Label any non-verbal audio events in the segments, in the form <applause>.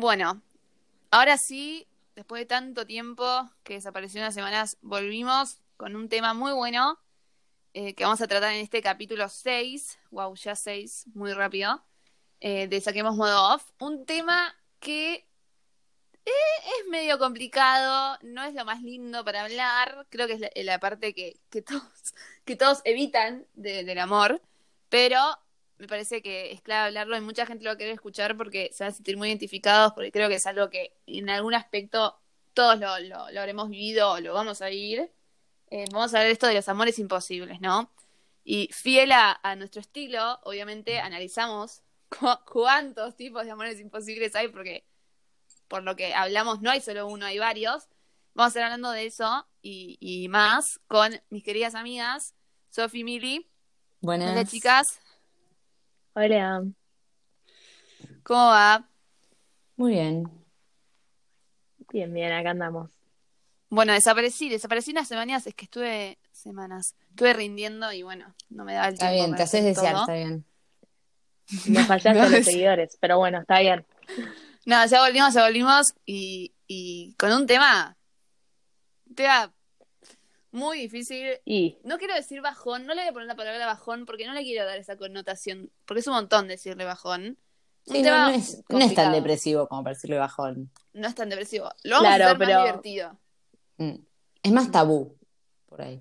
Bueno, ahora sí, después de tanto tiempo que desapareció unas semanas, volvimos con un tema muy bueno eh, que vamos a tratar en este capítulo 6. Wow, ya 6, muy rápido. eh, de Saquemos Modo Off. Un tema que eh, es medio complicado, no es lo más lindo para hablar. Creo que es la, parte que, que, todos, que todos evitan de- del amor, pero me parece que es clave hablarlo y mucha gente lo va a querer escuchar porque se van a sentir muy identificados, porque creo que es algo que en algún aspecto todos lo, lo, lo habremos vivido o lo vamos a vivir. Eh, vamos a ver esto de los amores imposibles, ¿no? Y fiel a, a nuestro estilo, obviamente analizamos <laughs> cu- cuántos tipos de amores imposibles hay, porque por lo que hablamos no hay solo uno, hay varios. Vamos a estar hablando de eso y, y más con mis queridas amigas, Sofi y Mili. Buenas. Hola chicas, Hola. ¿cómo va? Muy bien. Bien, bien, acá andamos. Bueno, desaparecí, desaparecí unas semanas, es que estuve semanas, estuve rindiendo y bueno, no me daba el Está tiempo bien, para te haces desear, todo. está bien. Nos fallaste <laughs> los es- seguidores, pero bueno, está bien. No, ya volvimos, ya volvimos y, y con un tema, un tema muy difícil. Y No quiero decir bajón, no le voy a poner la palabra bajón porque no le quiero dar esa connotación, porque es un montón decirle bajón. Sí, no, es, no es tan depresivo como para decirle bajón. No es tan depresivo. Lo vamos Claro, a hacer pero- más divertido. Mm. Es más tabú, por ahí.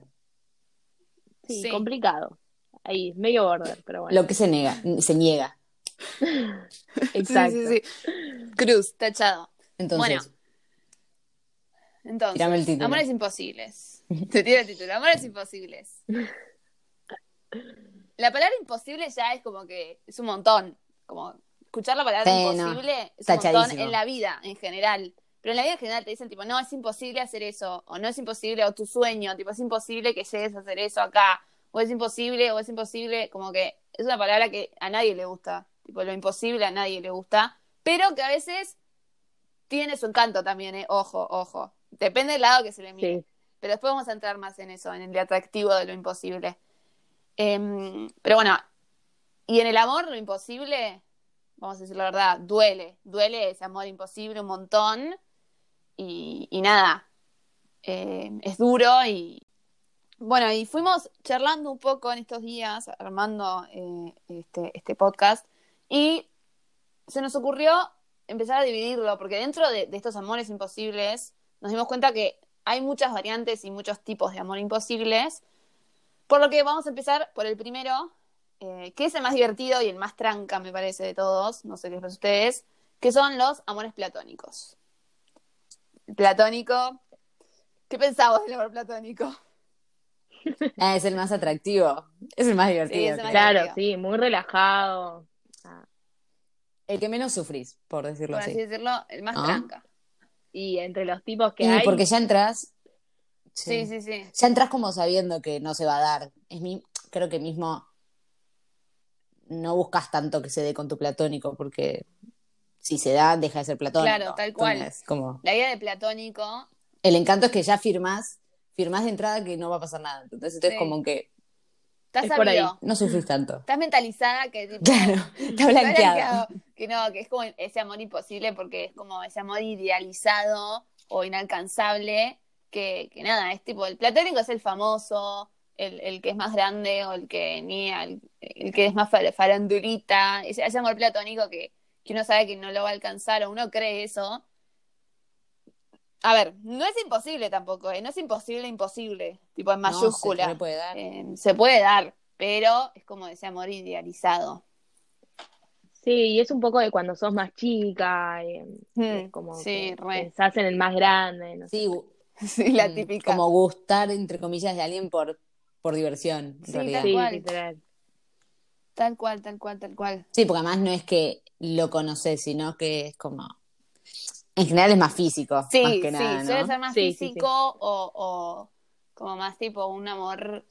sí, Sí. complicado. Ahí, medio border, pero bueno. Lo que se niega, se niega. <laughs> Exacto. Sí, sí, sí. Cruz, tachado. Entonces, Bueno. Entonces, Tirame el título. Amores imposibles. <laughs> Te tiro el título. Amores imposibles. La palabra imposible ya es como que es un montón. Como escuchar la palabra Sí, no. imposible es un montón en la vida en general. Pero en la vida en general te dicen tipo, no, es imposible hacer eso, o no es imposible, o tu sueño, tipo, es imposible que llegues a hacer eso acá, o es imposible, o es imposible, como que es una palabra que a nadie le gusta, tipo, lo imposible a nadie le gusta, pero que a veces tiene su encanto también, ¿eh? Ojo, ojo. Depende del lado que se le mire. Sí. Pero después vamos a entrar más en eso, en el atractivo de lo imposible. Em, pero bueno, y en el amor, lo imposible, vamos a decir la verdad, duele. Duele ese amor imposible un montón. Y, nada, eh, es duro. Y bueno, y fuimos charlando un poco en estos días, armando eh, este, este podcast. Y se nos ocurrió empezar a dividirlo, porque dentro de, de estos amores imposibles nos dimos cuenta que hay muchas variantes y muchos tipos de amor imposibles. Por lo que vamos a empezar por el primero, eh, que es el más divertido y el más tranca, me parece, de todos, no sé qué es para ustedes, que son los amores platónicos. Platónico. ¿Qué pensamos del amor platónico? <laughs> ah, es el más atractivo. Es el más divertido. Sí, es el más creo. Claro, divertido. sí, muy relajado. El que menos sufrís, por decirlo Por así así. decirlo, el más Ah. tranca. Y entre los tipos que Y hay, porque ya entras. Sí, sí, sí. Ya entras como sabiendo que no se va a dar. Es mi, creo que mismo no buscas tanto que se dé con tu platónico, porque si se da, deja de ser platónico. Claro, tal cual. Entonces, como, La idea de platónico, el encanto es que ya firmás, firmás de entrada que no va a pasar nada. Entonces, entonces Sí. como que estás Es no sufrís tanto. estás mentalizada que <laughs> tipo, Claro, está <laughs> Está blanqueado. blanqueado. Que no, que es como ese amor imposible porque es como ese amor idealizado o inalcanzable. Que, que nada, es tipo, el platónico es el famoso, el, el que es más grande o el que ni el, el que es más fa- farandulita. Ese, ese amor platónico que, que uno sabe que no lo va a alcanzar o uno cree eso. A ver, no es imposible tampoco, ¿eh? no es imposible, imposible, tipo en No, mayúscula. se puede dar. Eh, se puede dar, pero es como ese amor idealizado. Sí, y es un poco de cuando sos más chica, eh, Mm, es como sí, que pensás en el más grande, no sé. Sí, gu- Sí, la mm, típica. Como gustar, entre comillas, de alguien por, por diversión, en Sí, realidad. tal Sí, cual. literal. Tal cual, tal cual, tal cual. Sí, porque además no es que lo conoces, sino que es como. En general es más físico, Sí, más sí, que nada, suele ¿no? ser más Sí, sí, sí. físico O, o como más tipo un amor.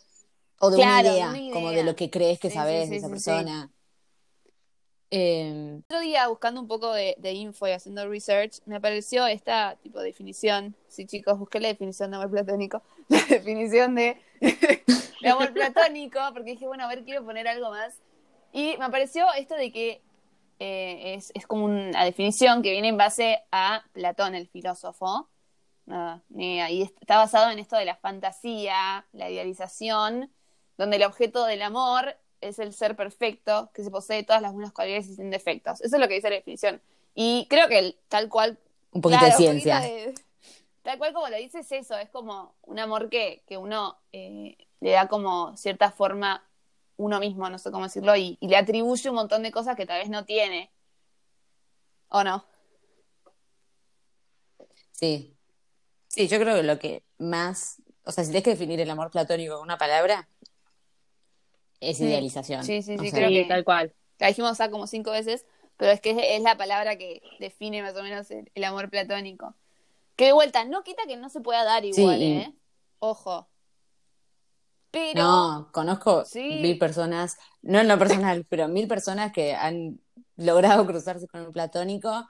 O de Claro, una, de idea, una como de lo que crees que Sí, sabes sí, de esa sí, persona. Eh, Otro día buscando un poco de, de info y haciendo research, me apareció esta tipo de definición. Sí, chicos, busqué la definición de amor platónico. <laughs> La definición de, <laughs> de amor platónico, porque dije, bueno, a ver, quiero poner algo más. Y me apareció esto de que eh, es, es como una definición que viene en base a Platón, el filósofo. Nada, ni ahí está basado en esto de la fantasía, la idealización, donde el objeto del amor es el ser perfecto, que se posee todas las buenas cualidades y sin defectos. Eso es lo que dice la definición. Y creo que el- tal cual Un poquito Claro, de poquito ciencia. de- tal cual como lo dices, es eso, es como un amor que, que uno eh, le da como cierta forma uno mismo, no sé cómo decirlo, y, y le atribuye un montón de cosas que tal vez no tiene. ¿O no? Sí. Sí, yo creo que lo que más, o sea, si tienes que definir el amor platónico con una palabra, es idealización. Sí, sí, O sí, sea, creo Sí, que- tal cual. La dijimos ya como cinco veces, pero es que es, es la palabra que define más o menos el, el amor platónico. Que de vuelta, no quita que no se pueda dar igual, ¿eh? Ojo. Pero. No, conozco Sí. mil personas, no en lo personal, <laughs> pero mil personas que han logrado cruzarse con un platónico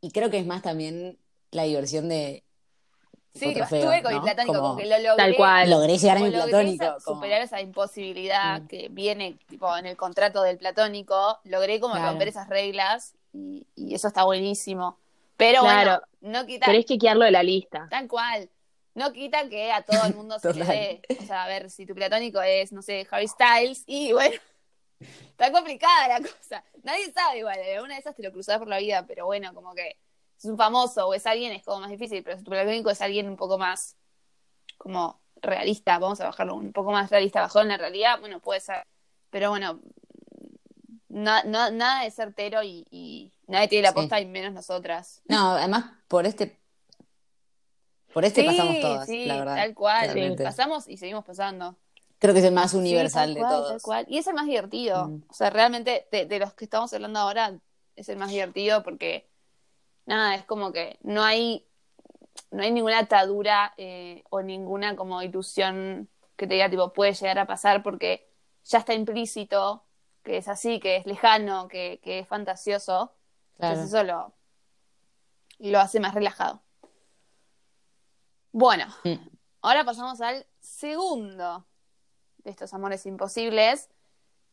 y creo que es más también la diversión de Sí, que estuve con ¿no? mi platónico, Como como que lo logré. Tal cual. logré llegar a mi platónico. esa- como- superar esa imposibilidad Mm. que viene tipo en el contrato del platónico, logré como Claro. romper esas reglas y, y eso está buenísimo. Pero Claro. bueno, no quita, Querés chequearlo de la lista. tal cual, no quita que a todo el mundo <laughs> se le dé. O sea, a ver, si tu platónico es, no sé, Harry Styles, y bueno, <laughs> está complicada la cosa. Nadie sabe igual, de una de esas te lo cruzás por la vida, pero bueno, como que es un famoso o es alguien, es como más difícil, pero si tu platónico es alguien un poco más como realista, vamos a bajarlo un poco más realista, bajado en la realidad, bueno, puede ser. Pero bueno, no, no- nada de certero y, y nadie tiene la Sí. posta y menos nosotras. No, además por este por este sí, pasamos todas, sí, la verdad. tal cual. Pasamos y seguimos pasando. Creo que es el más universal de cual, todos. cual. Y es el más divertido. Mm. O sea, realmente de, de los que estamos hablando ahora es el más divertido porque nada, es como que no hay no hay ninguna atadura eh, o ninguna como ilusión que te diga tipo puede llegar a pasar porque ya está implícito que es así, que es lejano, que, que es fantasioso. Claro. Entonces eso lo, lo hace más relajado. Bueno, Mm. ahora pasamos al segundo de estos amores imposibles,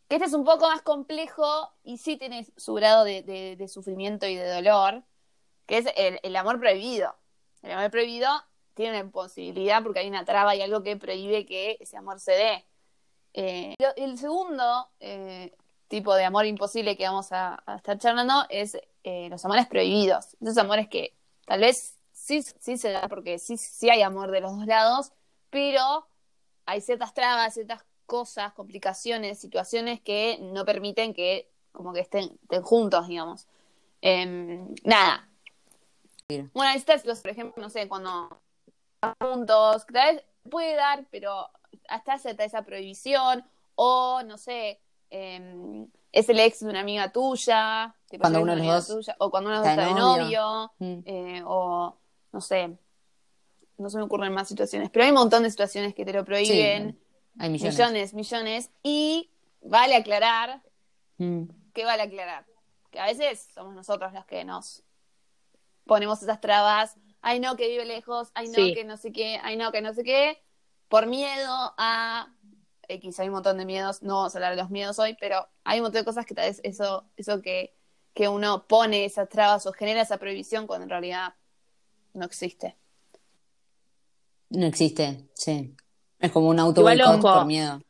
que este es un poco más complejo y sí tiene su grado de, de- de sufrimiento y de dolor, que es el, amor prohibido. El amor prohibido tiene una imposibilidad porque hay una traba y algo que prohíbe que ese amor se dé. Eh, el segundo eh, tipo de amor imposible que vamos a, estar charlando es eh, los amores prohibidos. Esos amores que tal vez sí, sí se da porque sí, sí hay amor de los dos lados, pero hay ciertas trabas, ciertas cosas, complicaciones, situaciones que no permiten que como que estén, estén juntos, digamos. Em, nada. Bueno, estas, los, por ejemplo, no sé, cuando juntos, que tal vez puede dar, pero hasta cierta esa prohibición, o no sé, em, es el ex de una amiga tuya, tipo, Cuando uno de los dos tuya, o cuando uno está de novio, Mm. eh, o no sé, no se me ocurren más situaciones, pero hay un montón de situaciones que te lo prohíben, Hay millones. millones, millones, y vale aclarar, Mm. ¿qué vale aclarar? Que a veces somos nosotros los que nos ponemos esas trabas, ay no, que vive lejos, ay no, Sí. que no sé qué, ay no, que no sé qué, por miedo a X, hay un montón de miedos, no vamos a hablar de los miedos hoy, pero hay un montón de cosas que tal vez eso, eso que, que uno pone esas trabas o genera esa prohibición cuando en realidad no existe. No existe, sí. Es como un auto por miedo.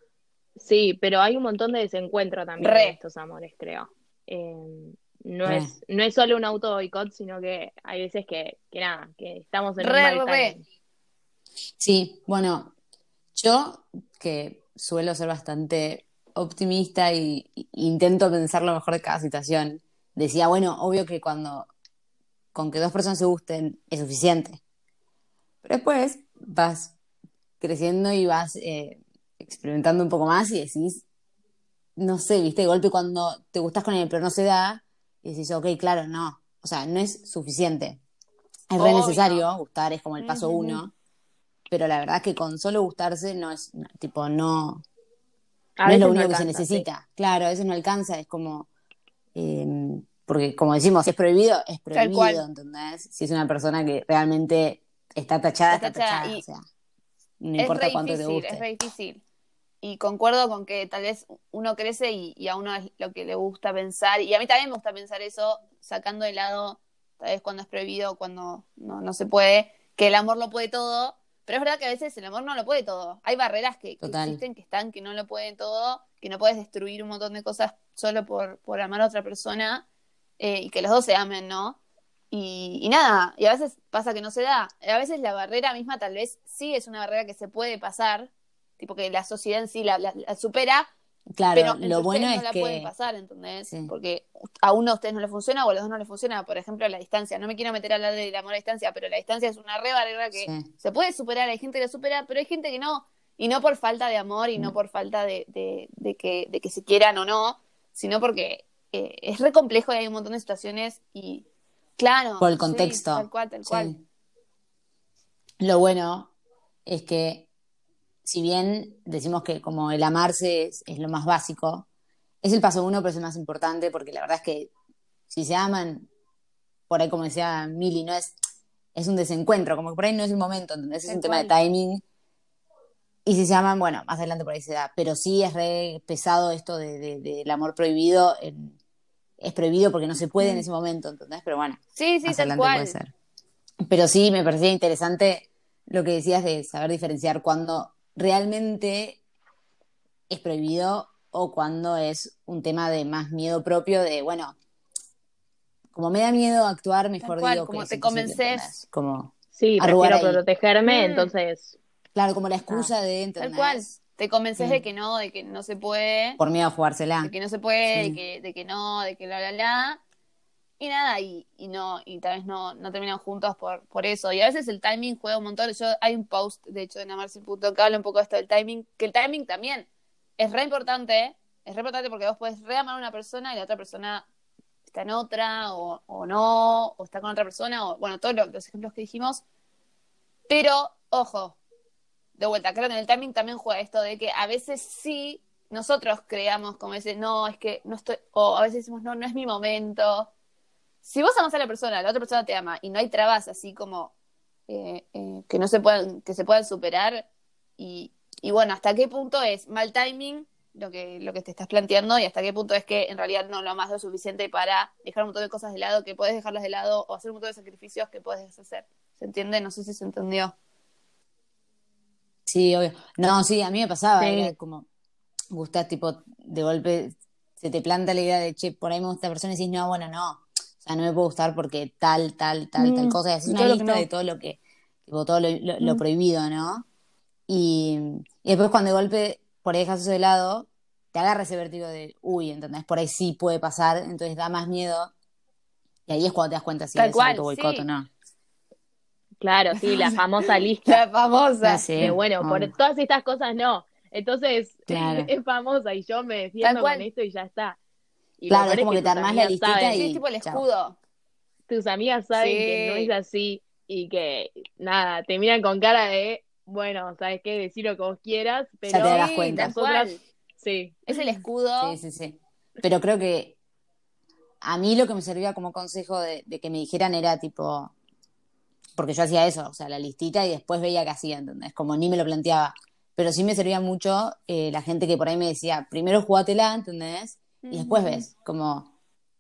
Sí, pero hay un montón de desencuentro también Re. en estos amores, creo. Eh, no, Re. es, no es solo un auto boicot, sino que hay veces que, que nada, que estamos en un Re, mal re. timing. Sí, bueno, yo que suelo ser bastante optimista y, y intento pensar lo mejor de cada situación, decía, bueno, obvio que cuando con que dos personas se gusten es suficiente. Pero después vas creciendo y vas eh, experimentando un poco más y decís, no sé, viste, de golpe cuando te gustas con él pero no se da, y decís, ok, claro, no, o sea, no es suficiente. Es re necesario, gustar es como el paso Ujú. uno, pero la verdad que con solo gustarse no es, tipo, no, A no es lo no único que se sí. necesita. Claro, a veces no alcanza, es como, eh, porque como decimos, si es prohibido, es prohibido, ¿entendés? Si es una persona que realmente está tachada, Está está, tachada, o sea, no es importa cuánto te guste. es re difícil. Y concuerdo con que tal vez uno crece y, y, a uno es lo que le gusta pensar, y a mí también me gusta pensar eso, sacando de lado, tal vez cuando es prohibido, cuando no, no se puede, que el amor lo puede todo, pero es verdad que a veces el amor no lo puede todo. Hay barreras que, que existen, que están, que no lo pueden todo, que no puedes destruir un montón de cosas solo por, por amar a otra persona, eh, y que los dos se amen, ¿no? Y, y, nada, y a veces pasa que no se da. A veces la barrera misma tal vez sí es una barrera que se puede pasar, tipo que la sociedad en sí la, la, la supera, Claro, pero lo bueno no es la que pueden pasar, ¿entendés? Sí. Porque a uno de ustedes no le funciona o a los dos no les funciona, por ejemplo, la distancia. No me quiero meter a hablar del amor a distancia, pero la distancia es una re barrera que Sí. se puede superar, hay gente que la supera, pero hay gente que no. Y no por falta de amor y no Mm. por falta de, de, de que, de que se quieran o no, sino porque eh, es re complejo y hay un montón de situaciones y, claro. por el sí, contexto. tal cual, tal cual. Lo bueno es que, si bien decimos que como el amarse es, es lo más básico, es el paso uno, pero es el más importante, porque la verdad es que si se aman, por ahí como decía Mili, no es, es un desencuentro, como que por ahí no es el momento, ¿entendés? Es un tema de timing. Y si se aman, bueno, más adelante por ahí se da. Pero sí es re pesado esto de, de- del amor prohibido. es prohibido porque no se puede en ese momento, ¿entendés? Pero bueno, Sí, sí, más adelante cual. puede ser. Pero sí, me parecía interesante lo que decías de saber diferenciar cuando realmente es prohibido o cuando es un tema de más miedo propio, de, bueno, como me da miedo actuar, mejor cual, digo como que te convences. Como, Sí, prefiero ahí. protegerme, Mm. entonces, claro, como la excusa de, Tal ¿entendés? cual. Te convences de que no, de que no se puede. Por miedo a jugársela. de que no se puede, Sí. de, que, de que no, de que bla, bla, bla. Y nada, y, y no, y tal vez no, no terminan juntos por, por eso. Y a veces el timing juega un montón. Yo hay un post, de hecho, en Amarse.com que habla un poco de esto del timing, que el timing también es re importante, es re importante porque vos podés reamar a una persona y la otra persona está en otra, o, o no, o está con otra persona, o bueno, todos lo- los ejemplos que dijimos. Pero, ojo, de vuelta, creo que en el timing también juega esto de que a veces sí nosotros creamos como ese, no, es que no estoy, o a veces decimos, no, no es mi momento. Si vos amas a la persona, la otra persona te ama y no hay trabas así como eh, eh, que no se puedan, que se puedan superar y, y bueno, hasta qué punto es mal timing lo que, lo que te estás planteando y hasta qué punto es que en realidad no lo amas lo suficiente para dejar un montón de cosas de lado que puedes dejarlas de lado o hacer un montón de sacrificios que puedes hacer. ¿Se entiende? No sé si se entendió. Sí, obvio. No, sí, a mí me pasaba, Sí. era como, gustás, tipo, de golpe se te planta la idea de, che, por ahí me gusta esta persona y decís, no, bueno, no, sea, no me puedo gustar porque tal, tal, tal, tal Mm, cosa, y una lista no. de todo lo que, tipo, todo lo, lo- lo Mm. prohibido, ¿no? Y, y después cuando de golpe por ahí dejas eso de lado, te agarra ese vértigo de, uy, ¿entendés? Por ahí sí puede pasar, entonces da más miedo, y ahí es cuando te das cuenta si Tal es auto boicot sí. o no. claro, sí, la <laughs> famosa lista. La famosa. Sí, bueno, por todas estas cosas no. Entonces, <laughs> Claro. es famosa y yo me defiendo con esto y ya está. Y Claro, es como que te tus armás la listita y- es tipo el chao. escudo. tus amigas saben Sí. que no es así y que nada, te miran con cara de, bueno, sabes qué, decir lo que vos quieras, pero te darás Sí, cuenta. nosotras, sí, Es el escudo. Sí, sí, sí. Pero creo que a mí lo que me servía como consejo de, de que me dijeran era tipo, porque yo hacía eso, o sea, la listita y después veía qué hacía, ¿entendés? Como ni me lo planteaba. Pero sí me servía mucho eh, la gente que por ahí me decía, primero jugátela, ¿entendés? Y después ves, como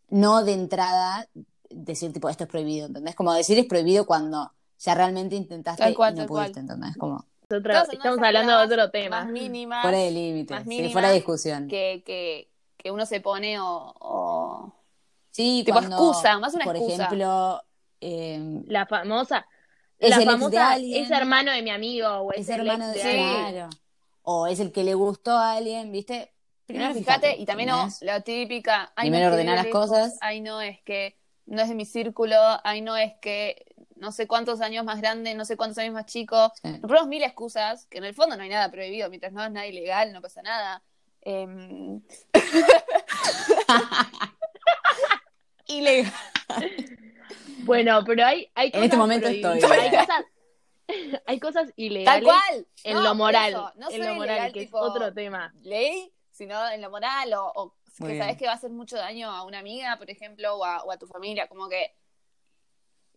no de entrada decir tipo, esto es prohibido, ¿entendés? Como decir es prohibido cuando ya realmente intentaste Tal cual, y no tal cual. pudiste, ¿entendés? Como Estamos hablando de otro tema. Más mínimas. fuera de límite, sí, fuera de discusión. que, que, que uno se pone o. o- Sí, Tipo cuando, excusa, más una por excusa. ejemplo, eh, La famosa, Es la el ex de famosa alguien. es hermano de mi amigo o es, es el hermano ex de de Sí. claro. O es el que le gustó a alguien, ¿viste? Primero fíjate, y también no, la típica. Ay, Primero no es que ordená vive las lejos, cosas. Ay, no es que no es de mi círculo. Ay, no es que no sé cuántos años más grande, no sé cuántos años más chico. Sí. Nos ponemos mil excusas, que en el fondo no hay nada prohibido. Mientras no es nada ilegal, no pasa nada. Em, <laughs> Ilegal. Bueno, pero hay, hay En cosas este momento estoy. Hay cosas, hay cosas Tal ilegales cual. en No, lo moral, eso, no en lo moral, ilegal, que tipo, es otro tema. ley, sino en lo moral o, que bien. sabes que va a hacer mucho daño a una amiga, por ejemplo, o a, o a tu familia, como que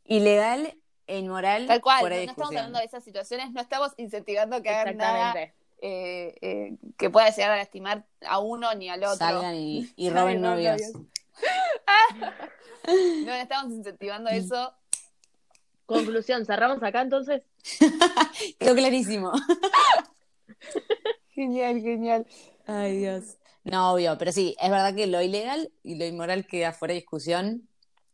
Ilegal e inmoral. tal cual, fuera no, no estamos hablando de esas situaciones, no estamos incentivando que hagan nada Exactamente. eh, eh, que pueda llegar a lastimar a uno ni al otro. Salgan y, <laughs> y roben Salgan novios. novios. <laughs> No estamos incentivando eso. Conclusión, cerramos acá entonces. <laughs> Quedó clarísimo. Genial, genial. Ay, Dios. No, obvio, pero sí, es verdad que lo ilegal y lo inmoral queda fuera de discusión.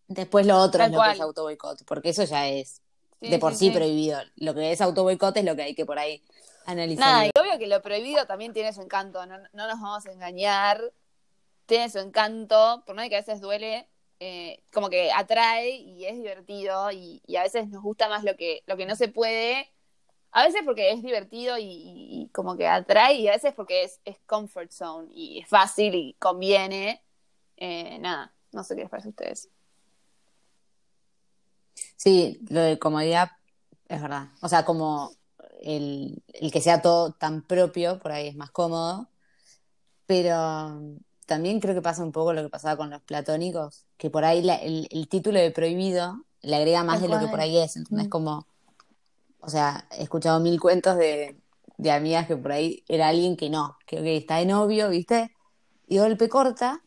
Después lo otro Tal es lo que es auto boicot, porque eso ya es Sí, de por sí, sí, sí. prohibido. Lo que es auto boicot es lo que hay que por ahí analizar. Nada, y obvio que lo prohibido también tiene su encanto, no, no nos vamos a engañar. Tiene su encanto, por más que a veces duele, eh, como que atrae y es divertido y, y a veces nos gusta más lo que, lo que no se puede. A veces porque es divertido y, como que atrae y a veces porque es, es comfort zone y es fácil y conviene. Eh, nada, no sé qué les parece a ustedes. Sí, lo de comodidad es verdad. O sea, como el, el que sea todo tan propio, por ahí es más cómodo. Pero también creo que pasa un poco lo que pasaba con los platónicos, que por ahí la- el, el título de prohibido le agrega más de lo que por ahí es. Entonces, Mm. como, o sea, he escuchado mil cuentos de, de amigas que por ahí era alguien que no, que está de novio, ¿viste? Y de golpe corta,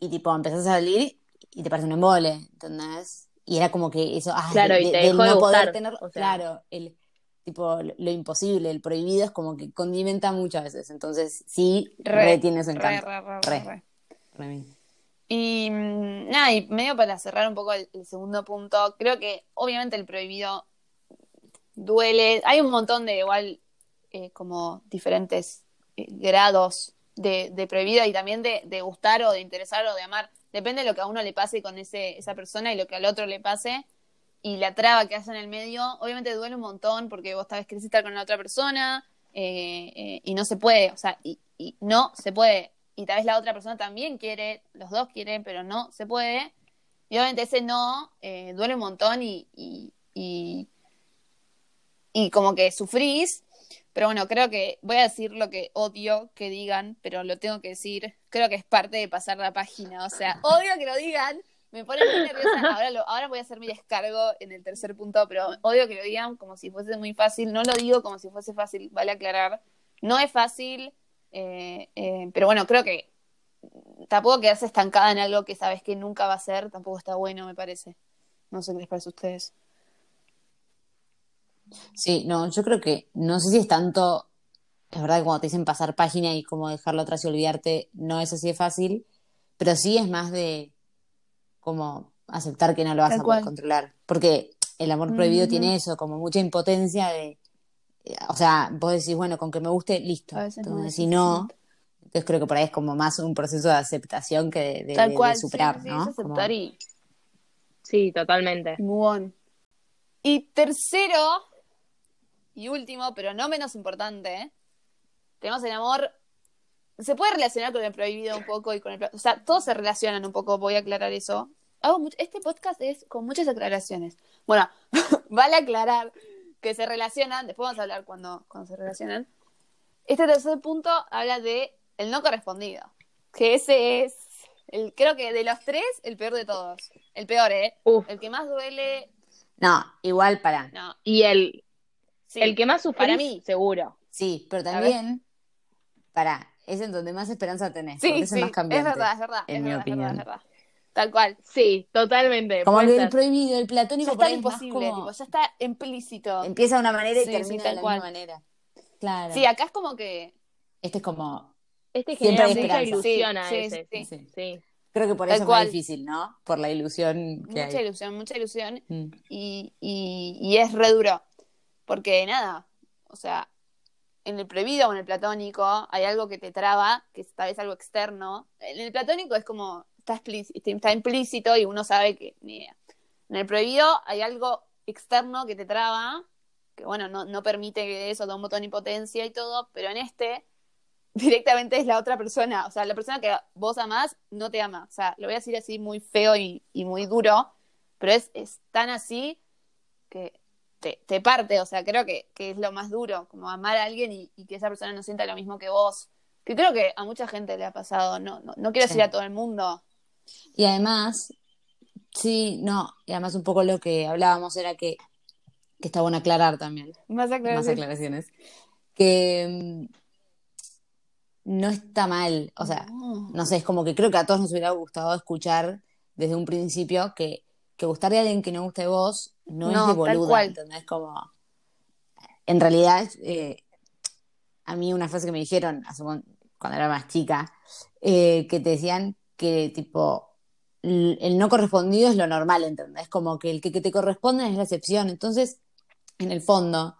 y tipo empezás a salir y te parece un embole, ¿entendés? Y era como que eso, ah, Claro, de, y te del dejó de no poder tener, o sea. claro, el tipo lo, imposible, el prohibido es como que condimenta muchas veces, entonces sí re, tiene su re, encanto. re, re, Re. re. Y mm, nada, y medio para cerrar un poco el, el segundo punto, creo que obviamente el prohibido duele. Hay un montón de igual eh, como diferentes eh, grados de, de prohibido y también de, de gustar o de interesar o de amar. Depende de lo que a uno le pase con ese, esa persona y lo que al otro le pase. Y la traba que hace en el medio, obviamente duele un montón porque vos tal vez querés estar con la otra persona eh, y no se puede, o sea, y, no se puede. Y tal vez la otra persona también quiere, los dos quieren, pero no se puede. Y obviamente ese no duele un montón y, y como que sufrís. Pero bueno, creo que voy a decir lo que odio que digan, pero lo tengo que decir. Creo que es parte de pasar la página. O sea, odio que lo digan. Me pone muy nerviosa. Ahora, lo- ahora voy a hacer mi descargo en el tercer punto, pero odio que lo digan como si fuese muy fácil. No lo digo como si fuese fácil, vale aclarar. No es fácil, eh, eh, pero bueno, creo que tampoco quedarse estancada en algo que sabes que nunca va a ser, tampoco está bueno, me parece. No sé qué les parece a ustedes. Sí, no, yo creo que no sé si es tanto, es verdad que cuando te dicen pasar página y como dejarlo atrás y olvidarte, no es así de fácil, pero sí es más de como aceptar que no lo vas Tal a poder cual. controlar, porque el amor prohibido tiene eso, como mucha impotencia de, o sea, vos decís, bueno, con que me guste, listo, A veces no entonces es si no, entonces creo que por ahí es como más un proceso de aceptación que de, de- Tal de- de cual, sí, superar, sí, sí, ¿no? es aceptar Como- y Sí, totalmente. move on. Y tercero y último, pero no menos importante, tenemos el amor. Se puede relacionar con el prohibido un poco y con el. O sea, todos se relacionan un poco, voy a aclarar eso. Hago este podcast es con muchas aclaraciones. Bueno, <laughs> vale aclarar que se relacionan, después vamos a hablar cuando, cuando se relacionan. Este tercer punto habla de el no correspondido, que ese es, el, creo que de los tres, el peor de todos. El peor, ¿eh? Uf. El que más duele, No, igual para, no. Y el, Sí, el que más sufrís, para mí. seguro. sí, pero también, para, es en donde más esperanza tenés, Sí, porque es el sí, más cambiante. es verdad, es verdad. en es mi verdad, es verdad, es verdad. Tal cual. Sí, totalmente. Como el, ser. prohibido, el platónico Ya está imposible, como- tipo, ya está implícito. empieza de una manera y Sí, sí, termina tal de la cual. misma manera. Claro. Sí, acá es como que. Este es como, Este Siempre genera mucha ilusión Sí, a sí, veces. sí. Sí. Sí. creo que por Tal eso es cual. difícil, ¿no? Por la ilusión que Mucha hay. ilusión, mucha ilusión. Mm. Y, y, y es re duro. Porque nada, o sea, en el prohibido o en el platónico hay algo que te traba, que es tal vez algo externo. En el platónico es como, está, explícito, está implícito y uno sabe que ni idea. En el prohibido hay algo externo que te traba, que bueno, no, no permite que eso da un botón impotencia y todo, pero en este <laughs> directamente es la otra persona, o sea, la persona que vos amás no te ama, o sea, lo voy a decir así muy feo y, y muy duro, pero es, es tan así que te, te parte, o sea, creo que, que es lo más duro, como amar a alguien y, y que esa persona no sienta lo mismo que vos, que creo que a mucha gente le ha pasado, no, no, no quiero Sí. decir a todo el mundo, Y además, sí, no, y además un poco lo que hablábamos era que, que está bueno aclarar también, más más aclaración. aclaraciones, que mm, no está mal. O sea, No. no sé, es como que creo que a todos nos hubiera gustado escuchar desde un principio que, que gustarle a alguien que no guste de vos no, No, es de boluda. ¿entendés? Como, en realidad, eh, a mí una frase que me dijeron hace cuando era más chica, eh, que te decían que tipo, el no correspondido es lo normal, ¿entendés? Como que el que, que te corresponde es la excepción. Entonces, en el fondo,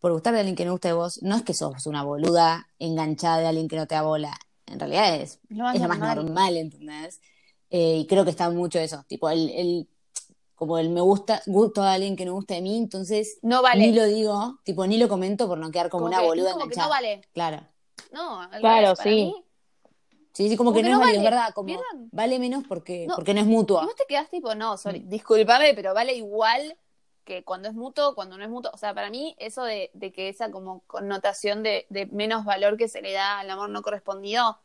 por gustar de alguien que no gusta de vos, no es que sos una boluda enganchada de alguien que no te da bola. En realidad es, Lo más es lo más normal. normal, ¿entendés? Eh, y creo que está mucho eso, tipo, el, el- como el me gusta, gusto de alguien que no gusta de mí, entonces No vale. ni lo digo, tipo, ni lo comento por no quedar como, Como una que- boluda como que enganchada. no vale. Claro. No, Claro, para sí. mí- Sí, sí, como, Como que que no es no es vale, verdad, como ¿vieron? vale menos porque No. porque no es mutuo. vos te quedás tipo, no, sorry, Mm. discúlpame, pero vale igual que cuando es mutuo, cuando no es mutuo. O sea, para mí, eso de, de que esa como connotación de, de menos valor que se le da al amor no correspondido,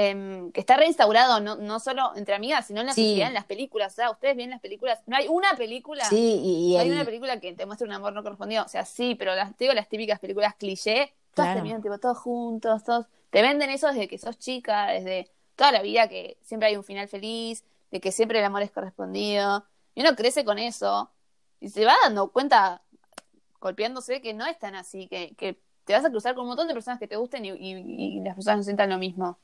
em, que está reinstaurado no, no solo entre amigas, sino en la Sí. sociedad, en las películas. O sea, ustedes ven las películas, no hay una película. Sí, y, y no hay el- una película que te muestre un amor no correspondido. O sea, sí, pero las, te digo, las típicas películas cliché, todas Claro. terminan tipo todos juntos, todos. Te venden eso desde que sos chica, desde toda la vida, que siempre hay un final feliz, de que siempre el amor es correspondido. Y uno crece con eso y se va dando cuenta, golpeándose, que no es tan así, que, que te vas a cruzar con un montón de personas que te gusten y, y- y las personas no sientan lo mismo.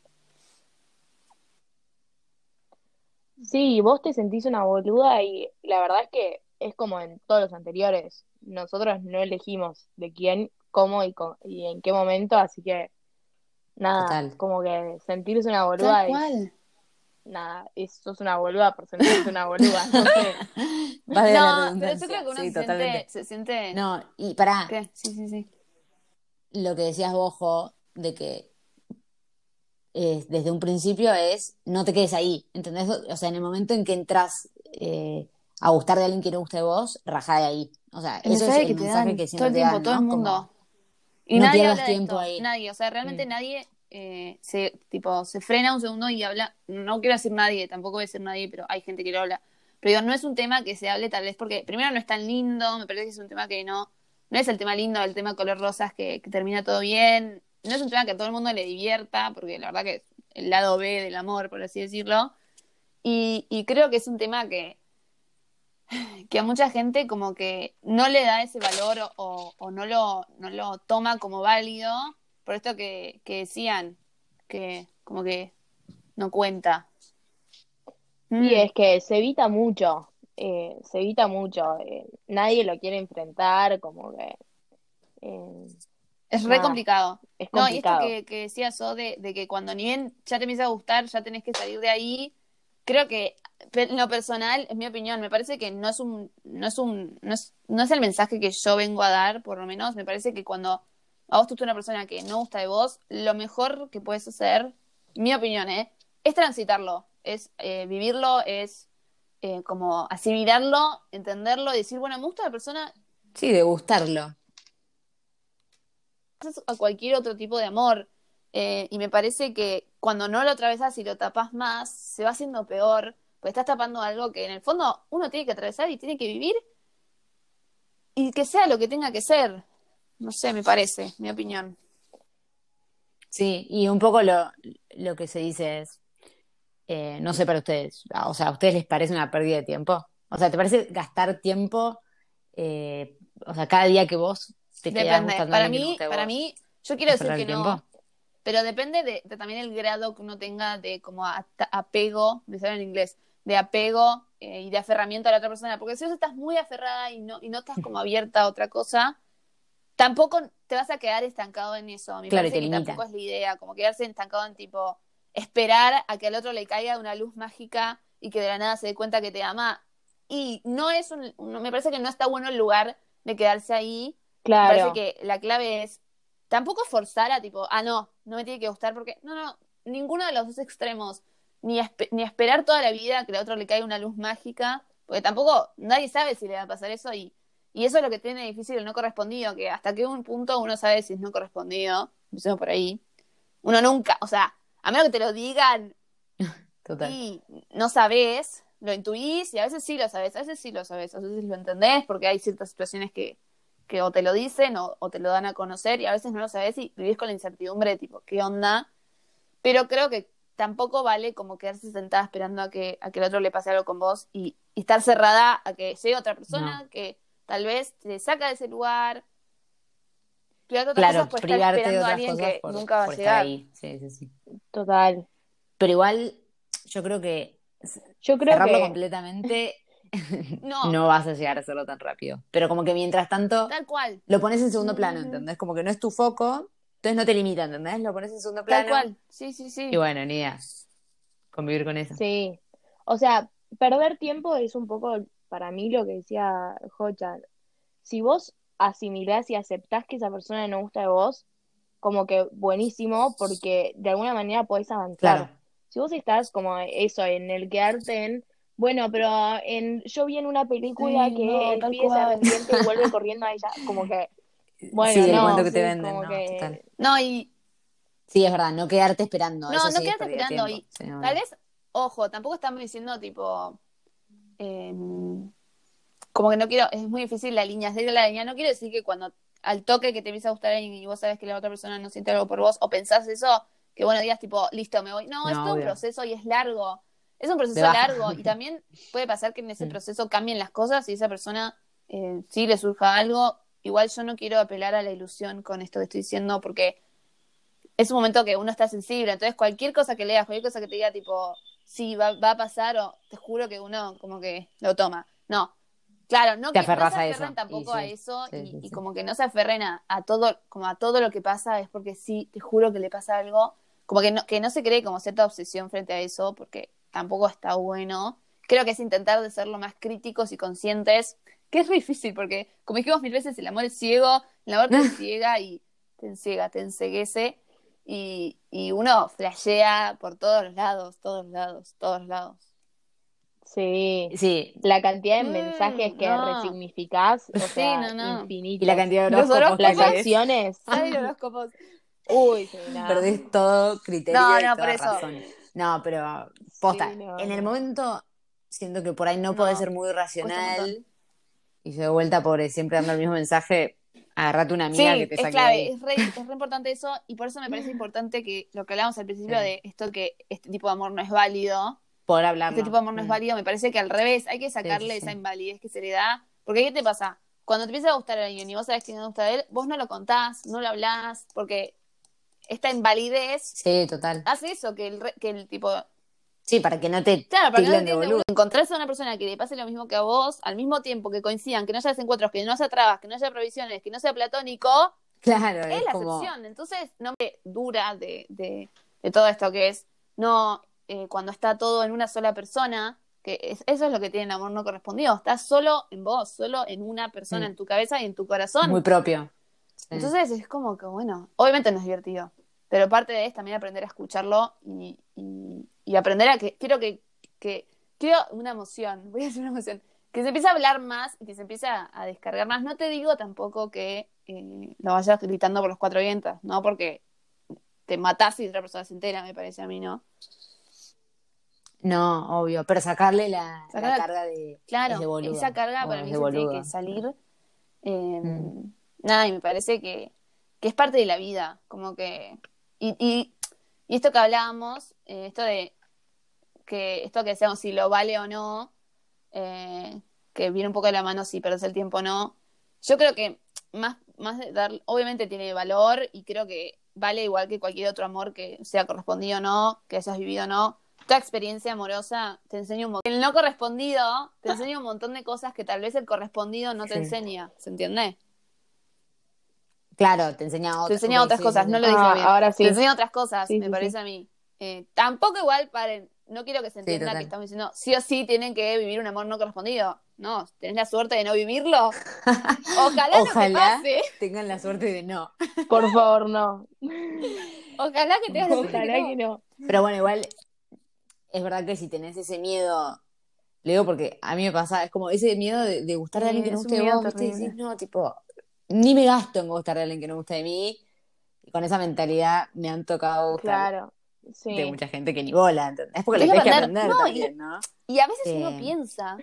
Sí, vos te sentís una boluda y la verdad es que es como en todos los anteriores. Nosotros no elegimos de quién, cómo y, co- y en qué momento, así que nada, Total. como que sentirse una boluda es cual. nada, es, sos una boluda por sentirse una boluda. Entonces, <laughs> la No, pero yo creo que uno Sí, se, siente, se siente... No, y pará, ¿Qué? Sí, sí, sí. lo que decías vos, Jo, de que eh, desde un principio es no te quedes ahí, ¿entendés? O sea, en el momento en que entras eh, a gustar de alguien que no guste de vos, rajá de ahí. O sea, El eso es mensaje el que mensaje dan que todo siempre el te tiempo, dan, todo ¿no? el mundo. Como, Y no nadie pierdas habla de tiempo esto, ahí. nadie, o sea, realmente Mm. nadie eh, se, tipo, se frena un segundo y habla, no quiero decir nadie, tampoco voy a decir nadie, pero hay gente que lo habla. Pero digo, no es un tema que se hable tal vez porque primero no es tan lindo, me parece que es un tema que no, no es el tema lindo, el tema color rosas que, que termina todo bien, no es un tema que a todo el mundo le divierta, porque la verdad que es el lado B del amor, por así decirlo. Y, y creo que es un tema que, que a mucha gente como que no le da ese valor o, o- o no, lo, no lo toma como válido, por esto que, que decían, que como que no cuenta. y Mm. es que se evita mucho, eh, se evita mucho, eh, nadie lo quiere enfrentar, como que eh, Es re complicado. es No, y esto que, que decías, So, de, de que cuando ni bien ya te empieza a gustar, ya tenés que salir de ahí. Creo que, en lo personal, es mi opinión, me parece que no es un, no es un, no es, no es el mensaje que yo vengo a dar, por lo menos. Me parece que cuando a vos gusta una persona que no gusta de vos, lo mejor que puedes hacer, mi opinión, ¿eh? es transitarlo, es eh, vivirlo, es eh, como asimilarlo, entenderlo, decir, bueno, me gusta la persona, Sí, de a cualquier otro tipo de amor. Eh, y me parece que cuando no lo atravesas y lo tapas más, se va haciendo peor, porque estás tapando algo que en el fondo uno tiene que atravesar y tiene que vivir y que sea lo que tenga que ser. No sé, me parece, mi opinión. Sí, y un poco lo, lo que se dice es, eh, no sé para ustedes, o sea, ¿a ustedes les parece una pérdida de tiempo? O sea, ¿te parece gastar tiempo, eh, o sea, cada día que vos te Depende. a Para mí, de para mí, yo quiero ¿es decir que no, pero depende de, de también el grado que uno tenga de como a- apego, me sale en inglés, de apego eh, y de aferramiento a la otra persona, porque si vos estás muy aferrada y no, y no estás como <laughs> abierta a otra cosa, tampoco te vas a quedar estancado en eso. Me Claro, y parece que limita. tampoco es la idea, como quedarse estancado en tipo esperar a que al otro le caiga una luz mágica y que de la nada se dé cuenta que te ama. Y no es un, no- me parece que no está bueno el lugar de quedarse ahí. Me Claro, parece que la clave es tampoco forzar a tipo, ah, no, no me tiene que gustar porque, no, no, ninguno de los dos extremos, ni, espe- ni esperar toda la vida que al otro le caiga una luz mágica, porque tampoco nadie sabe si le va a pasar eso y, y eso es lo que tiene difícil el no correspondido, que hasta que un punto uno sabe si es no correspondido, empecemos por ahí, uno nunca, o sea, a menos que te lo digan <laughs> Total. y no sabes, lo intuís y a veces sí lo sabes, a veces sí lo sabes, a veces lo entendés porque hay ciertas situaciones que, que o te lo dicen o, o te lo dan a conocer y a veces no lo sabes y vivís con la incertidumbre de tipo, ¿qué onda? Pero creo que tampoco vale como quedarse sentada esperando a que, a que el otro le pase algo con vos y, y estar cerrada a que llegue otra persona que tal vez te saca de ese lugar. Privarte otras Claro, cosas por estar privarte de esperando a otras alguien cosas que por, nunca va a estar llegar. ahí. Sí, sí, sí. Total. Pero igual, yo creo que Yo creo cerrarlo que completamente No, <laughs> no vas a llegar a hacerlo tan rápido. Pero como que mientras tanto tal cual, lo pones en segundo plano, Ujú. ¿entendés? Como que no es tu foco, entonces no te limita, ¿entendés? Lo pones en segundo tal plano. cual. Sí, sí, sí. Y bueno, ni idea. Convivir con eso. Sí, o sea, perder tiempo es un poco para mí lo que decía Jocha. Si vos asimilás y aceptás que esa persona no gusta de vos, como que buenísimo, porque de alguna manera podés avanzar. Claro. Si vos estás como eso, en el quedarte en, bueno, pero en, yo vi en una película Sí, que no, el se arrepiente y vuelve <laughs> corriendo a ella, como que, bueno, sí, el no, cuento que te sí, venden, no, que- total. No, y Sí, es verdad, no quedarte esperando. No, eso no sí quedarte esperando. tiempo. Y Sí, no, tal vez, ojo, tampoco estamos diciendo tipo. em, como que no quiero. Es muy difícil la línea, hacer la línea. No quiero decir que cuando al toque que te empieza a gustar alguien y vos sabes que la otra persona no siente algo por vos o pensás eso, que bueno, digas tipo, listo, me voy. No, es todo un proceso y es largo. Es un proceso largo y <laughs> también puede pasar que en ese proceso cambien las cosas y esa persona eh, sí le surja algo. Igual yo no quiero apelar a la ilusión con esto que estoy diciendo porque es un momento que uno está sensible, entonces cualquier cosa que leas, cualquier cosa que te diga tipo, sí, va, va a pasar o te juro que uno como que lo toma. No, claro, no, Te que, no se aferren eso, tampoco a eso sí, y, sí, y sí. como que no se aferren a, a todo, como a todo lo que pasa es porque sí, te juro que le pasa algo, como que no, que no se cree como cierta obsesión frente a eso porque tampoco está bueno. Creo que es intentar de ser lo más críticos y conscientes, que es muy difícil porque, como dijimos mil veces, el amor es ciego, el amor te <laughs> ciega y te enciega, te enseguece y, y uno flashea por todos los lados, todos lados, todos lados. Sí. Sí, La cantidad de Mm, mensajes que no. resignificás, o Sí, sea, no, no. infinitos. y la cantidad de Los horóscopos Las acciones. ¿Sabes horóscopos? Uy, sí, perdés todo criterio No, y no, toda por eso. razón. No, pero posta, Sí, no, en el momento siento que por ahí no, No, podés ser muy racional y yo de vuelta por siempre dando el mismo mensaje, agarrate una Sí, amiga que te es saque de clave, ahí. es re, es re importante eso y por eso me parece <laughs> importante que lo que hablábamos al principio Sí. de esto que este tipo de amor no es válido, Poder hablarlo. este tipo de amor no es Mm. válido, me parece que al revés, hay que sacarle sí. esa invalidez que se le da, porque ¿qué te pasa? Cuando te empieza a gustar a alguien y vos sabés que no te gusta de él, vos no lo contás, no lo hablás, porque esta invalidez Sí, total. hace eso, que el, re- que el tipo, Sí, para que no te Claro, para que no de boludo. uno. Encontrarse a una persona que le pase lo mismo que a vos, al mismo tiempo que coincidan, que no haya desencuentros, que no haya trabas, que no haya provisiones, que no sea platónico, Claro, es es la como... excepción. Entonces, no me dura de, de, de todo esto que es, no, eh, cuando está todo en una sola persona, que es- eso es lo que tiene el amor no correspondido, estás solo en vos, solo en una persona, Mm. en tu cabeza y en tu corazón. Muy propio. Entonces es como que, bueno, obviamente no es divertido, pero parte de es también aprender a escucharlo y, y, y aprender a que, quiero que, que, quiero una emoción, <laughs> voy a decir una emoción, que se empiece a hablar más y que se empiece a, a descargar más. No te digo tampoco que eh, lo vayas gritando por los cuatro vientos, ¿no? Porque te matás y otra persona se entera, me parece a mí, ¿no? No, obvio, pero sacarle la, Sacar la la- carga de, Claro, de esa carga para mí se tiene que salir. Eh, Mm. Nada, y me parece que, que es parte de la vida, como que... Y, y, y esto que hablábamos, eh, esto de que esto que decíamos si lo vale o no, eh, que viene un poco de la mano si perdes el tiempo o no, yo creo que más, más de dar, obviamente tiene valor y creo que vale igual que cualquier otro amor que sea correspondido o no, que hayas vivido o no. Toda experiencia amorosa te enseña un montón. El no correspondido te <laughs> enseña un montón de cosas que tal vez el correspondido no te Sí. enseña, ¿se entiende? Claro, te enseña otras Te enseña otras cosas, no lo dije Ah, bien. ahora sí. Te enseña otras cosas, Sí, me sí, parece a mí. Eh, tampoco igual, paren, no quiero que se entienda que estamos diciendo sí o sí tienen que vivir un amor no correspondido. No, tenés la suerte de no vivirlo. Ojalá, <laughs> Ojalá no te pase. tengan la suerte de no. Por favor, no. <laughs> Ojalá que tengas la suerte Ojalá de no. que no. Pero bueno, igual es verdad que si tenés ese miedo, le digo porque a mí me pasa, es como ese miedo de, de gustar de Sí, alguien que no terrible. decís, no, tipo, ni me gasto en gustar de alguien que no gusta de mí. Y con esa mentalidad me han tocado gustar Claro. de Sí. mucha gente que ni bola, ¿entendés? Porque le tenés que aprender. No, también, ¿no? Y a veces Eh. uno piensa,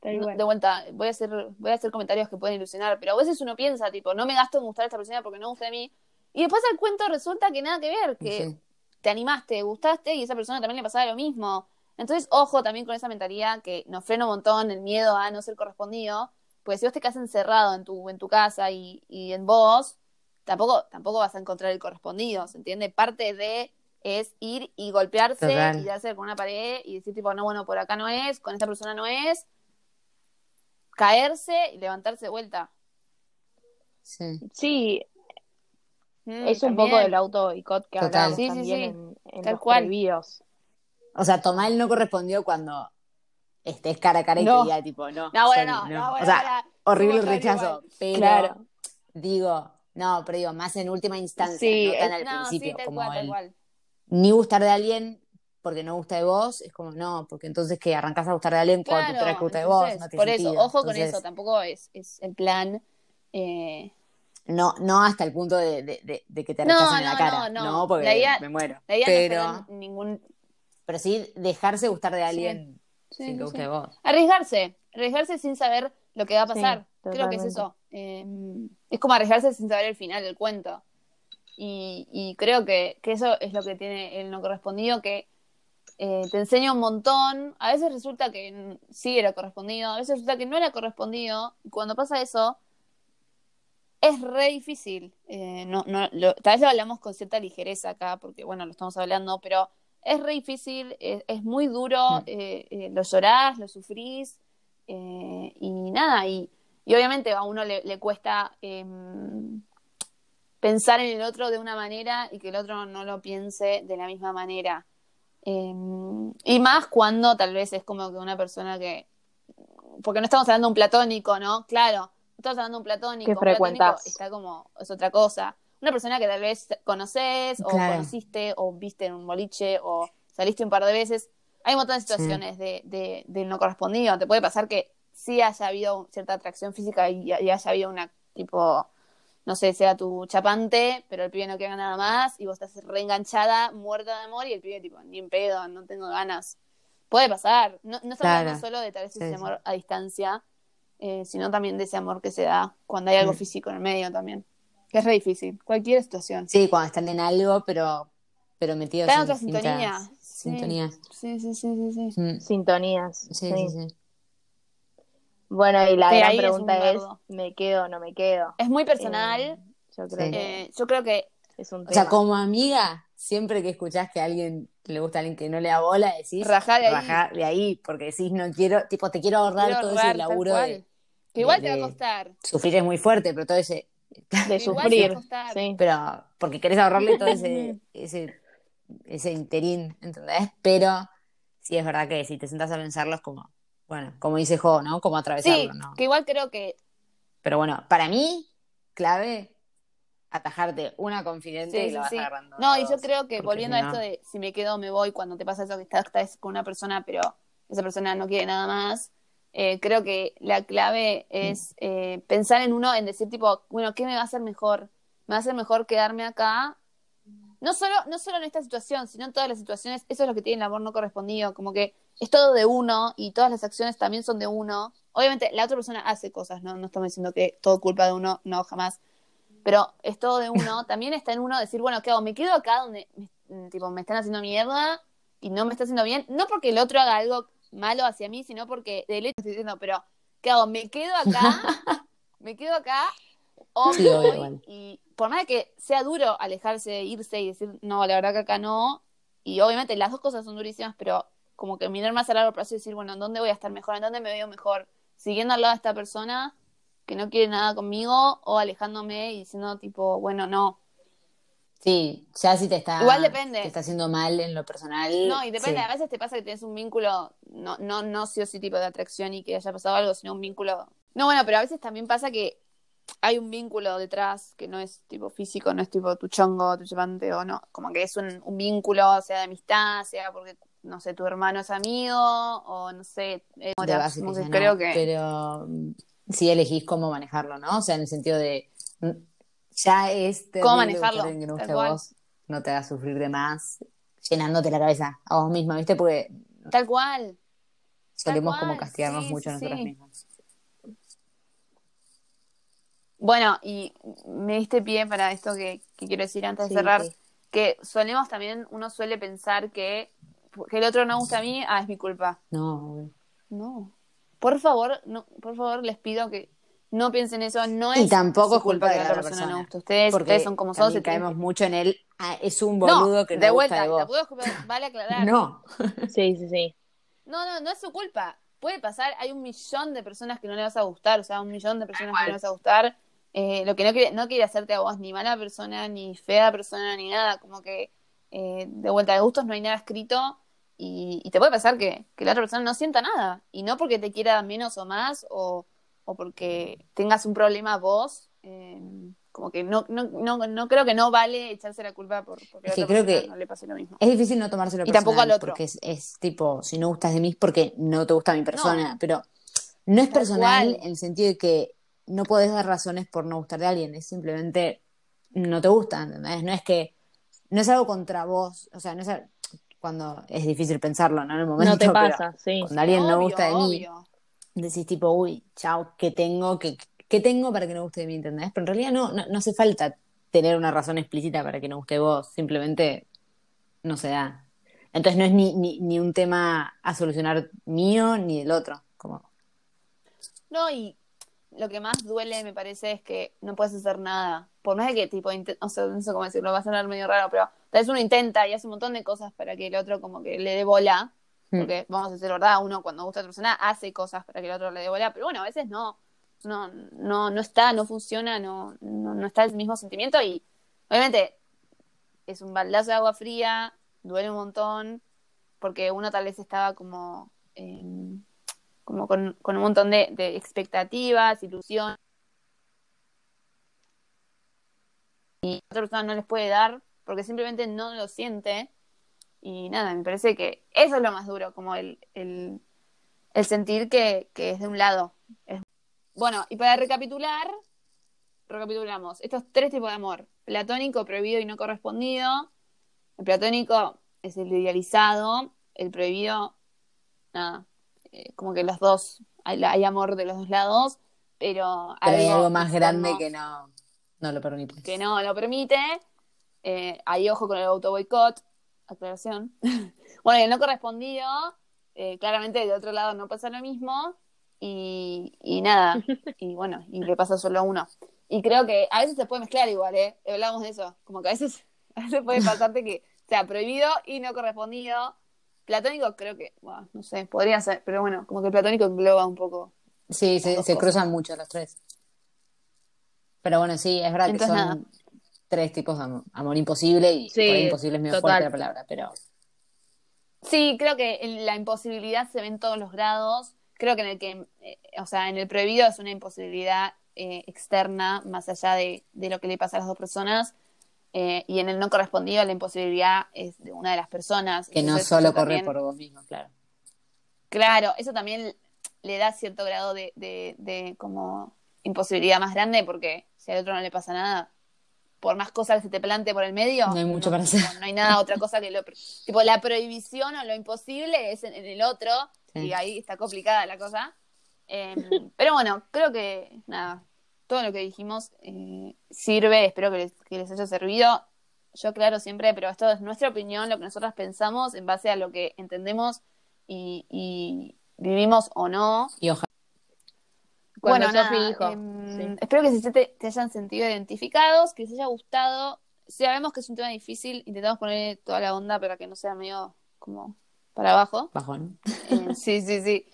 Tal no- de vuelta, voy a hacer, voy a hacer comentarios que pueden ilusionar, pero a veces uno piensa, tipo, no me gasto en gustar a esta persona porque no gusta de mí. Y después al cuento resulta que nada que ver, que Sí. te animaste, gustaste y a esa persona también le pasaba lo mismo. Entonces, ojo también con esa mentalidad que nos frena un montón el miedo a no ser correspondido, porque si vos te quedas encerrado en tu, en tu casa y, y en vos, tampoco, tampoco vas a encontrar el correspondido, ¿se entiende? Parte de es ir y golpearse Total. y darse con una pared y decir tipo, no, bueno, por acá no es, con esta persona no es, caerse y levantarse de vuelta. Sí. Sí, Mm, es un también. poco del auto boicot que Total. hablábamos Sí, sí, también sí. en, en Tal los cual. prohibidos. O sea, tomá el no correspondió cuando estés cara a cara y No. te diga, tipo, no. No, bueno, sorry, no, no, bueno, o sea, para- horrible somos rechazo, pero Claro. digo, no, pero digo, más en última instancia, Sí, no tan es- al principio, sí, como cual, el cual. ni gustar de alguien porque no gusta de vos, es como, no, porque entonces que arrancás a gustar de alguien cuando Claro, crees que gusta de vos, no tiene por eso, sentido. ojo con Entonces, eso, tampoco es, es el plan. eh, No, no hasta el punto de, de, de- de que te rechacen en la no, cara, no, no, no. porque idea- me muero. la idea pero, no es ningún. pero sí dejarse gustar de alguien Sí, sin sí, que sí. guste de vos. Arriesgarse, arriesgarse sin saber lo que va a pasar. Creo que es eso. Eh, es como arriesgarse sin saber el final del cuento. Y, y creo que, que eso es lo que tiene el no correspondido, que eh, te enseña un montón. A veces resulta que sí era correspondido, a veces resulta que no era correspondido. Y cuando pasa eso, es re difícil. Eh, no, no, lo- tal vez lo hablamos con cierta ligereza acá, porque bueno, lo estamos hablando, pero es re difícil, es, es muy duro, Mm. eh, eh, lo llorás, lo sufrís, eh, y nada, y, y obviamente a uno le, le cuesta em, pensar en el otro de una manera y que el otro no lo piense de la misma manera. Em, y más cuando tal vez es como que una persona que, porque no estamos hablando de un platónico, ¿no? Claro, estamos hablando de un platónico, Que un platónico está como, es otra cosa. Una persona que tal vez conoces o Claro. conociste o viste en un boliche o saliste un par de veces. Hay un montón de situaciones de, de, de no correspondido. Te puede pasar que sí haya habido cierta atracción física y, y haya habido una tipo, no sé, sea tu chapante, pero el pibe no quiere nada más y vos estás reenganchada, muerta de amor y el pibe tipo, ni en pedo, no tengo ganas. Puede pasar. No, no estamos Claro. hablando solo de tal vez ese sí. amor a distancia, eh, sino también de ese amor que se da cuando hay algo físico en el medio también. Que es re difícil. Cualquier situación. Sí, cuando están en algo, pero, pero metidos Está en otra sintonía. Sí. sintonías. Sí, sí, sí, sí, sí. Mm, Sintonías. Sí, sí. sí, sí. Bueno, y la Sí, gran ahí es pregunta es. ¿me quedo o no me quedo? Es muy personal. Eh, yo creo Sí. que Eh, yo creo que es un O sea, tema. como amiga, siempre que escuchás que a alguien le gusta a alguien que no le da bola, decís, Rajá de ahí. rajá de ahí, porque decís, no quiero, tipo, te quiero ahorrar quiero todo ahorrar, ese laburo de, Que igual de- te va a costar. sufrir es muy fuerte, pero todo ese, de <laughs> sufrir. Sí. pero porque querés ahorrarle todo ese, <laughs> ese, ese interín, ¿entendés? Pero sí es verdad que si te sentás a pensarlo es como, bueno, como dice Jo, ¿no? Como Sí, atravesarlo, ¿no? que igual creo que Pero bueno, para mí, clave, atajarte una confidente Sí, y sí, lo vas sí. agarrando. No, y yo creo que volviendo si a esto de si me quedo o me voy, cuando te pasa eso que estás, estás con una persona, pero esa persona no quiere nada más, eh, creo que la clave es eh, pensar en uno, en decir tipo, bueno, ¿qué me va a hacer mejor? ¿Me va a hacer mejor quedarme acá? No solo, no solo en esta situación, sino en todas las situaciones, eso es lo que tiene el amor no correspondido, como que es todo de uno y todas las acciones también son de uno. Obviamente la otra persona hace cosas, ¿no? No estamos diciendo que todo culpa de uno, no, jamás pero es todo de uno, <laughs> también está en uno decir, bueno, ¿qué hago? ¿Me quedo acá donde me, tipo, me están haciendo mierda y no me está haciendo bien? No porque el otro haga algo malo hacia mí, sino porque de hecho estoy diciendo, pero ¿qué hago? ¿Me quedo acá? <laughs> ¿Me quedo acá? O Sí, voy? y por más de que sea duro alejarse, irse y decir, no, la verdad que acá no, y obviamente las dos cosas son durísimas, pero como que mirar más a largo plazo y decir, bueno, ¿en dónde voy a estar mejor? ¿En dónde me veo mejor? Siguiendo al lado de esta persona que no quiere nada conmigo o alejándome y diciendo tipo, bueno, no. Sí, ya si te está, Igual depende. te está haciendo mal en lo personal. No, y depende, sí. a veces te pasa que tienes un vínculo, no, no, no sí o sí tipo de atracción y que haya pasado algo, sino un vínculo. No, bueno, pero a veces también pasa que hay un vínculo detrás que no es tipo físico, no es tipo tu chongo, tu chupante o no, como que es un, un vínculo, sea de amistad, sea porque, no sé, tu hermano es amigo o no sé, eh, ya creo no, que... Pero mm, sí elegís cómo manejarlo, ¿no? O sea, en el sentido de. Ya es ¿Cómo manejarlo? que no guste vos, no te hagas sufrir de más, llenándote la cabeza a vos misma, ¿viste? Porque Tal cual. solemos como cual, castigarnos sí, mucho a sí. mismas. Bueno, y me diste pie para esto que, que quiero decir antes de cerrar, que solemos también, uno suele pensar que, que el otro no gusta a mí, ah, es mi culpa. No. No. Por favor, no, por favor, les pido que no piensen eso, no es Y tampoco su es culpa de la persona persona. no gusta. Ustedes, Porque ustedes son como se tienen caemos mucho en él. "Ah, es un No, boludo que no de gusta vuelta, de vos. tampoco <laughs> vale aclarar. No, <laughs> Sí, sí, sí. No, no, no es su culpa. Puede pasar, hay un millón de personas que no le vas a gustar, o sea, un millón de personas que no le vas a gustar. Eh, lo que no quiere, no quiere hacerte a vos ni mala persona, ni fea persona, ni nada. Como que eh, de vuelta de gustos no hay nada escrito y, y te puede pasar que, que la otra persona no sienta nada. Y no porque te quiera menos o más o, o porque tengas un problema vos. eh, como que no, no, no, no creo que no vale echarse la culpa por, porque a Es que creo que- no le pase lo mismo. es difícil no tomárselo Y tampoco personal, al otro. Porque es, es tipo, si no gustas de mí es porque no te gusta mi persona. No. Pero no es Tal personal cual. en el sentido de que no podés dar razones por no gustar de alguien. Es simplemente no te gusta, ¿entendés? No es que. No es algo contra vos. O sea, no es. al- Cuando es difícil pensarlo, ¿no? En el momento. No te pero pasa, sí. Cuando alguien no gusta de mí, obvio. Decís tipo, uy, chao, ¿qué tengo? ¿Qué, qué tengo para que no guste de mí? ¿Entendés? Pero en realidad no, no, hace falta tener una razón explícita para que no guste vos, simplemente no se da. Entonces no es ni, ni, ni un tema a solucionar mío ni del otro. Como, No, y lo que más duele, me parece, es que no puedes hacer nada. Por más de que, tipo, o no sé cómo decirlo, va a sonar medio raro, pero tal vez uno intenta y hace un montón de cosas para que el otro como que le dé bola. Mm. Porque, vamos a decir verdad, uno cuando gusta a otra persona hace cosas para que el otro le dé bola, pero bueno, a veces no. No, no, no está, no funciona, no, no, no está el mismo sentimiento y obviamente es un baldazo de agua fría, duele un montón, porque uno tal vez estaba como, eh, como con, con un montón de, de expectativas, ilusión. Y otra persona no les puede dar porque simplemente no lo siente. Y nada, me parece que eso es lo más duro, como el, el, el sentir que, que es de un lado. Es- Bueno, y para recapitular, recapitulamos estos tres tipos de amor: platónico, prohibido y no correspondido. El platónico es el idealizado, el prohibido, nada, eh, como que los dos, hay, hay amor de los dos lados, pero, pero hay algo más grande que no, no lo permite. que no lo permite. Eh, hay ojo con el auto boicot, aclaración. <laughs> bueno, y el no correspondido, eh, claramente del otro lado no pasa lo mismo. Y, y nada, <laughs> y bueno, y le pasa solo a uno. Y creo que a veces se puede mezclar igual, ¿eh? Hablamos de eso. Como que a veces, <laughs> a veces puede pasarte que sea prohibido y no correspondido. Platónico creo que, bueno, no sé, podría ser, pero bueno, como que el platónico engloba un poco. Sí, se, cruzan mucho los tres. Pero bueno, sí, es verdad Entonces, que son nada. Tres tipos de amor. Amor imposible y Sí, imposible es medio total. fuerte la palabra, pero Sí, creo que la imposibilidad se ve en todos los grados. Creo que en el que, eh, o sea, en el prohibido es una imposibilidad eh, externa, más allá de, de lo que le pasa a las dos personas. Eh, y en el no correspondido, la imposibilidad es de una de las personas. que no solo corre también- por vos mismo, claro. Claro, eso también le da cierto grado de, de, de como imposibilidad más grande, porque si al otro no le pasa nada, por más cosas que se te plante por el medio, No hay mucho para hacer. No, no hay nada otra cosa que lo. Tipo, la prohibición o lo imposible es en, en el otro, Sí. y ahí está complicada la cosa. Em, <laughs> pero bueno, creo que nada, todo lo que dijimos eh, sirve, espero que les, que les haya servido. Yo, claro, siempre, pero esto es nuestra opinión, lo que nosotras pensamos en base a lo que entendemos y, y vivimos o no. Y ojalá. Cuando bueno, Sofi nada, dijo, em, sí. espero que se te, te hayan sentido identificados, que les haya gustado. Sabemos que es un tema difícil, intentamos poner toda la onda para que no sea medio como para abajo. Bajón. Eh, sí, sí, sí.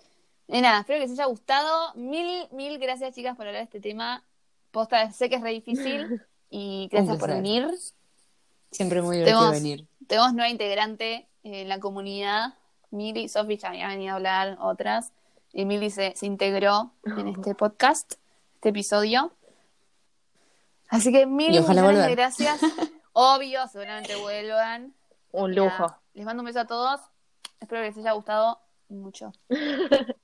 Y nada, espero que les haya gustado. Mil, mil gracias, chicas, por hablar de este tema. Posta, sé que es re difícil <laughs> y gracias por venir. Siempre muy divertido Tenemos- venir. Tenemos nueva integrante en la comunidad. Mili, Sofi ya había venido a hablar otras. Y Mili se, se integró en <laughs> este podcast, este episodio. Así que mil millones de gracias. <laughs> Obvio, seguramente vuelvan. Un lujo. les mando un beso a todos. Espero que les haya gustado mucho. <laughs>